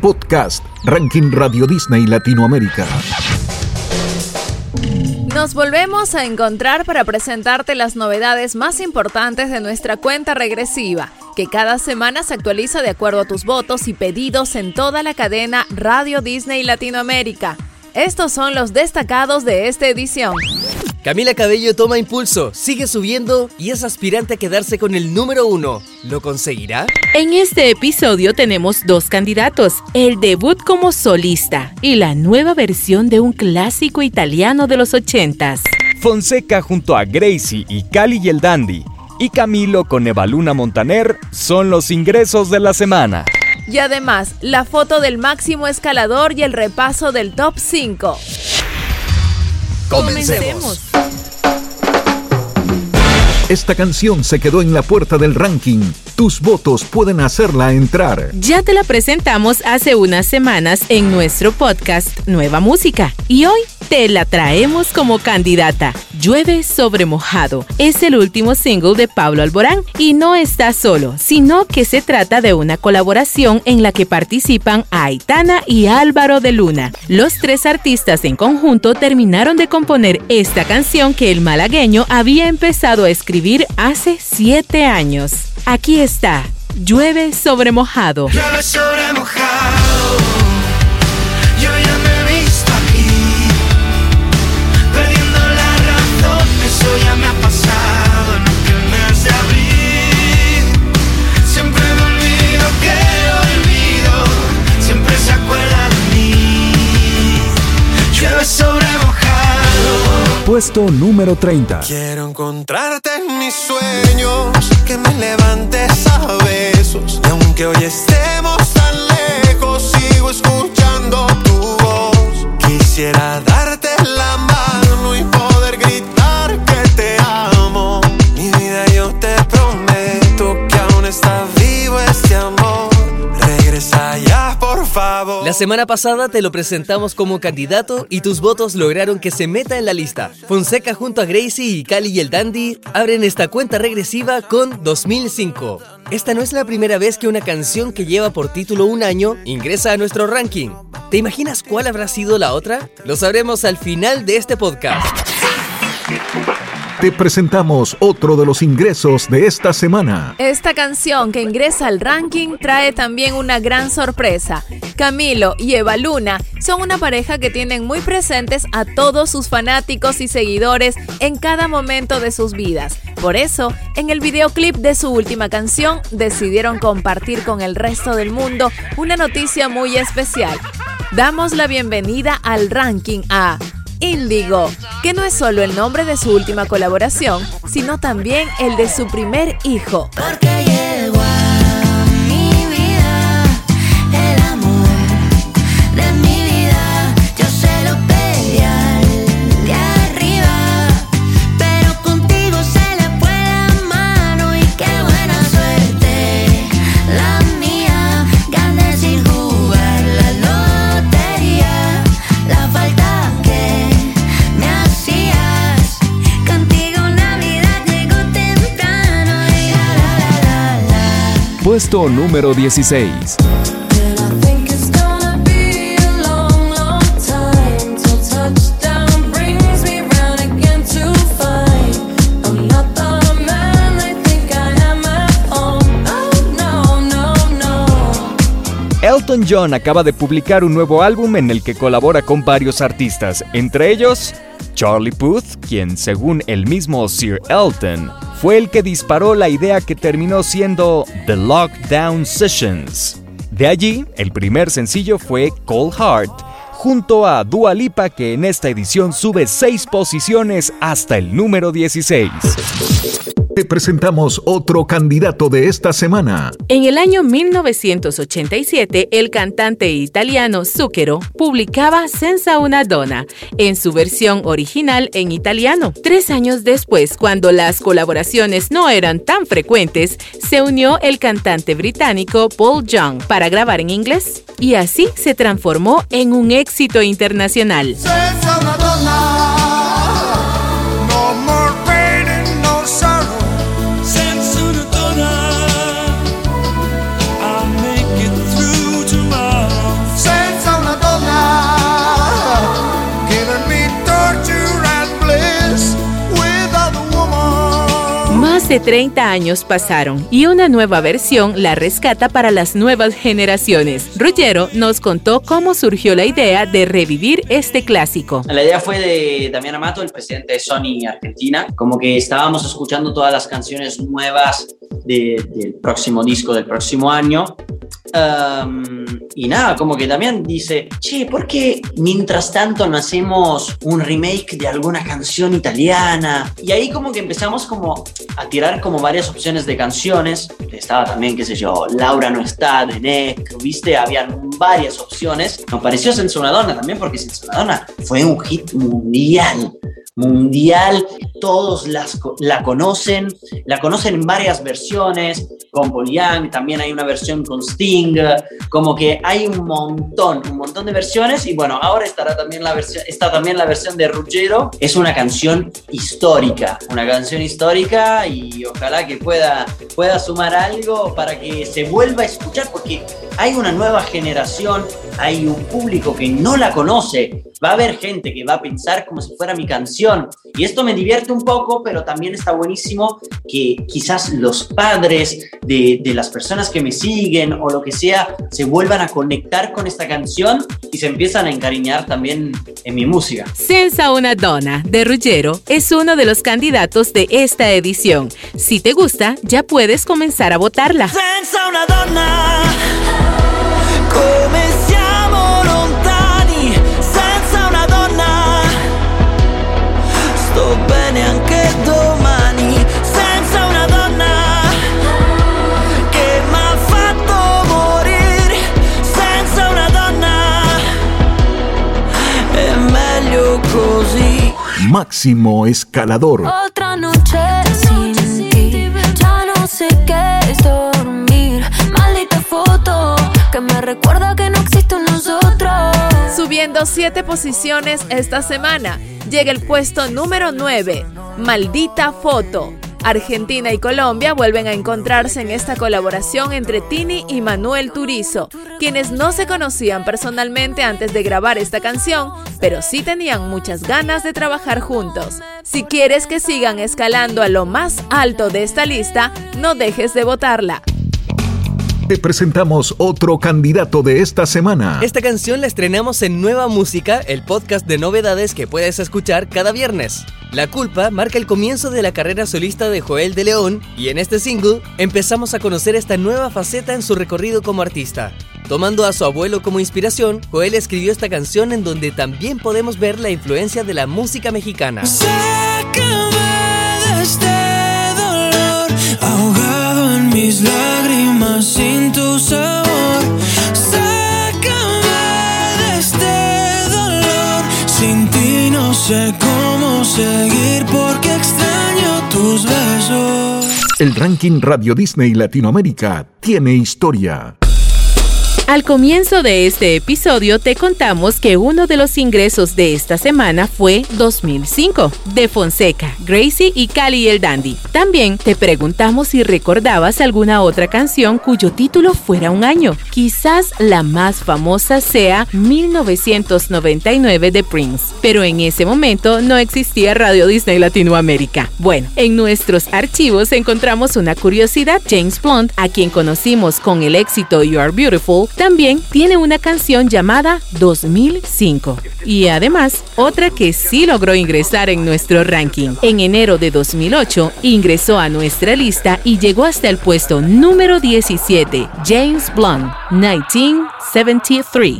Podcast, Ranking Radio Disney Latinoamérica. Nos volvemos a encontrar para presentarte las novedades más importantes de nuestra cuenta regresiva, que cada semana se actualiza de acuerdo a tus votos y pedidos en toda la cadena Radio Disney Latinoamérica. Estos son los destacados de esta edición. Camila Cabello toma impulso, sigue subiendo y es aspirante a quedarse con el número uno. ¿Lo conseguirá? En este episodio tenemos dos candidatos, el debut como solista y la nueva versión de un clásico italiano de los ochentas. Fonseca junto a Gracie y Cali y el Dandy y Camilo con Evaluna Montaner son los ingresos de la semana. Y además, la foto del máximo escalador y el repaso del top 5. Comencemos. Esta canción se quedó en la puerta del ranking. Tus votos pueden hacerla entrar. Ya te la presentamos hace unas semanas en nuestro podcast Nueva Música y hoy te la traemos como candidata. Llueve sobre mojado es el último single de Pablo Alborán y no está solo, sino que se trata de una colaboración en la que participan Aitana y Álvaro de Luna. Los tres artistas en conjunto terminaron de componer esta canción que el malagueño había empezado a escribir hace siete años. Aquí está, Llueve sobre mojado. Llueve sobre mojado. Yo ya me he visto aquí. Perdiendo la razón, eso ya me ha pasado. Siempre me olvido que. Siempre se acuerda de mí. Puesto número 30. Quiero encontrarte en mis sueños, que me levantes a besos. Y aunque hoy estemos tan lejos, sigo escuchando tu voz. Quisiera darte la mano y poder gritar que te amo. Mi vida, yo te prometo que aún está La semana pasada te lo presentamos como candidato y tus votos lograron que se meta en la lista. Fonseca junto a Gracie y Cali y el Dandy abren esta cuenta regresiva con 2005. Esta no es la primera vez que una canción que lleva por título un año ingresa a nuestro ranking. ¿Te imaginas cuál habrá sido la otra? Lo sabremos al final de este podcast. Te presentamos otro de los ingresos de esta semana. Esta canción que ingresa al ranking trae también una gran sorpresa. Camilo y Eva Luna son una pareja que tienen muy presentes a todos sus fanáticos y seguidores en cada momento de sus vidas. Por eso, en el videoclip de su última canción, decidieron compartir con el resto del mundo una noticia muy especial. Damos la bienvenida al ranking a Índigo, que no es solo el nombre de su última colaboración, sino también el de su primer hijo. Puesto número 16. John acaba de publicar un nuevo álbum en el que colabora con varios artistas, entre ellos Charlie Puth, quien según el mismo Sir Elton, fue el que disparó la idea que terminó siendo The Lockdown Sessions. De allí, el primer sencillo fue Cold Heart, junto a Dua Lipa que en esta edición sube 6 posiciones hasta el número 16. Te presentamos otro candidato de esta semana. En el año 1987, el cantante italiano Zucchero publicaba Senza una donna en su versión original en italiano. Tres años después, cuando las colaboraciones no eran tan frecuentes, se unió el cantante británico Paul Young para grabar en inglés y así se transformó en un éxito internacional. Senza De 30 años pasaron y una nueva versión la rescata para las nuevas generaciones. Ruggero nos contó cómo surgió la idea de revivir este clásico. La idea fue de Damián Amato, el presidente de Sony Argentina. Como que estábamos escuchando todas las canciones nuevas de- del próximo disco del próximo año. Um, y nada, como que Damián dice, che, ¿por qué mientras tanto no hacemos un remake de alguna canción italiana? Y ahí como que empezamos como a tirar como varias opciones de canciones. Estaba también, qué sé yo, Laura no está, de Neck, viste, habían varias opciones. Nos pareció Censuradonna también porque Censuradonna fue un hit mundial mundial, todos las, la conocen, la conocen en varias versiones, con Paul Young, también hay una versión con Sting, como que hay un montón, un montón de versiones y bueno, ahora estará también la versión, está también la versión de Ruggero, es una canción histórica, una canción histórica y ojalá que pueda, pueda sumar algo para que se vuelva a escuchar porque hay una nueva generación, hay un público que no la conoce, va a haber gente que va a pensar como si fuera mi canción. Y esto me divierte un poco, pero también está buenísimo que quizás los padres de, de las personas que me siguen o lo que sea se vuelvan a conectar con esta canción y se empiezan a encariñar también en mi música. Senza una donna de Ruggero es uno de los candidatos de esta edición. Si te gusta, ya puedes comenzar a votarla. Senza una donna, Máximo Escalador. Otra noche sin ti, ya no sé qué es dormir. Maldita foto que me recuerda que no existe un nosotros. Subiendo 7 posiciones esta semana, llega el puesto número 9, Maldita Foto. Argentina y Colombia vuelven a encontrarse en esta colaboración entre Tini y Manuel Turizo, quienes no se conocían personalmente antes de grabar esta canción, pero sí tenían muchas ganas de trabajar juntos. Si quieres que sigan escalando a lo más alto de esta lista, no dejes de votarla. Te presentamos otro candidato de esta semana. Esta canción la estrenamos en Nueva Música, el podcast de novedades que puedes escuchar cada viernes. La culpa marca el comienzo de la carrera solista de Joel de León y en este single empezamos a conocer esta nueva faceta en su recorrido como artista. Tomando a su abuelo como inspiración, Joel escribió esta canción en donde también podemos ver la influencia de la música mexicana. Sácame de este dolor, ahogado en mis lágrimas sin tu sabor. Sácame de este dolor, sin ti no sé cómo seguir porque extraño tus besos. El ranking Radio Disney Latinoamérica tiene historia. Al comienzo de este episodio te contamos que uno de los ingresos de esta semana fue 2005, de Fonseca, Gracie y Cali el Dandy. También te preguntamos si recordabas alguna otra canción cuyo título fuera un año. Quizás la más famosa sea 1999 de Prince, pero en ese momento no existía Radio Disney Latinoamérica. Bueno, en nuestros archivos encontramos una curiosidad. James Blunt, a quien conocimos con el éxito You Are Beautiful, también tiene una canción llamada 2005 y además otra que sí logró ingresar en nuestro ranking. En enero de 2008 ingresó a nuestra lista y llegó hasta el puesto número 17, James Blunt, 1973.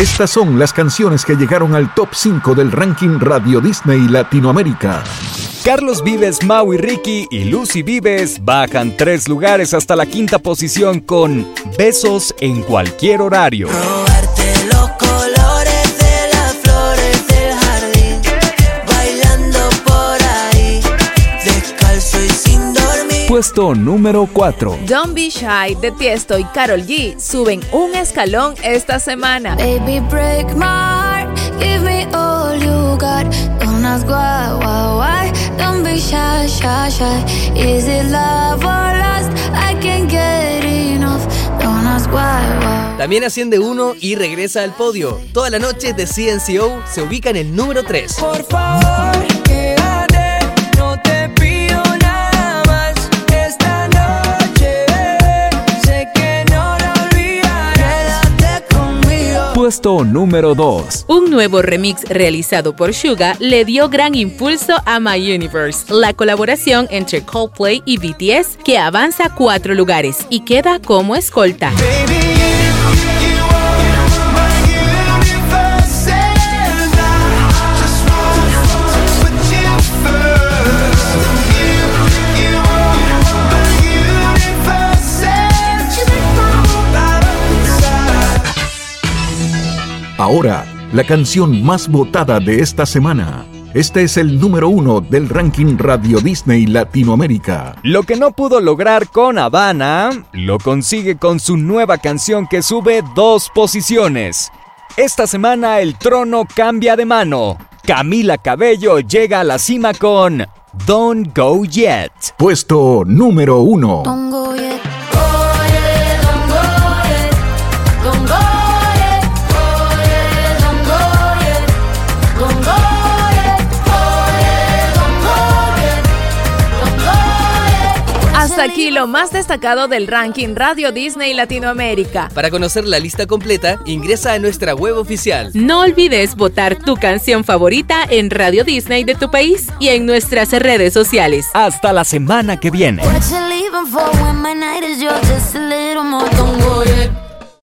Estas son las canciones que llegaron al top 5 del ranking Radio Disney Latinoamérica. Carlos Vives, Maui Ricky y Lucy Vives bajan tres lugares hasta la quinta posición con Besos en cualquier horario. Puesto número 4. Don't Be Shy de Tiesto y Carol G suben un escalón esta semana. Baby, break my heart. Give me all you got. Don't ask why, why, why. Don't be shy, shy, shy. Is it love or lust? I can't get enough. Don't ask why, why. También asciende uno y regresa al podio. Toda la noche de CNCO se ubica en el número 3. Por favor, Puesto número 2. Un nuevo remix realizado por Suga le dio gran impulso a My Universe, la colaboración entre Coldplay y BTS, que avanza cuatro lugares y queda como escolta. Baby, Ahora, la canción más votada de esta semana. Este es el número uno del ranking Radio Disney Latinoamérica. Lo que no pudo lograr con Habana, lo consigue con su nueva canción que sube dos posiciones. Esta semana el trono cambia de mano. Camila Cabello llega a la cima con Don't Go Yet. Puesto número uno. Don't go yet. Hasta aquí lo más destacado del ranking Radio Disney Latinoamérica. Para conocer la lista completa, ingresa a nuestra web oficial. No olvides votar tu canción favorita en Radio Disney de tu país y en nuestras redes sociales. Hasta la semana que viene.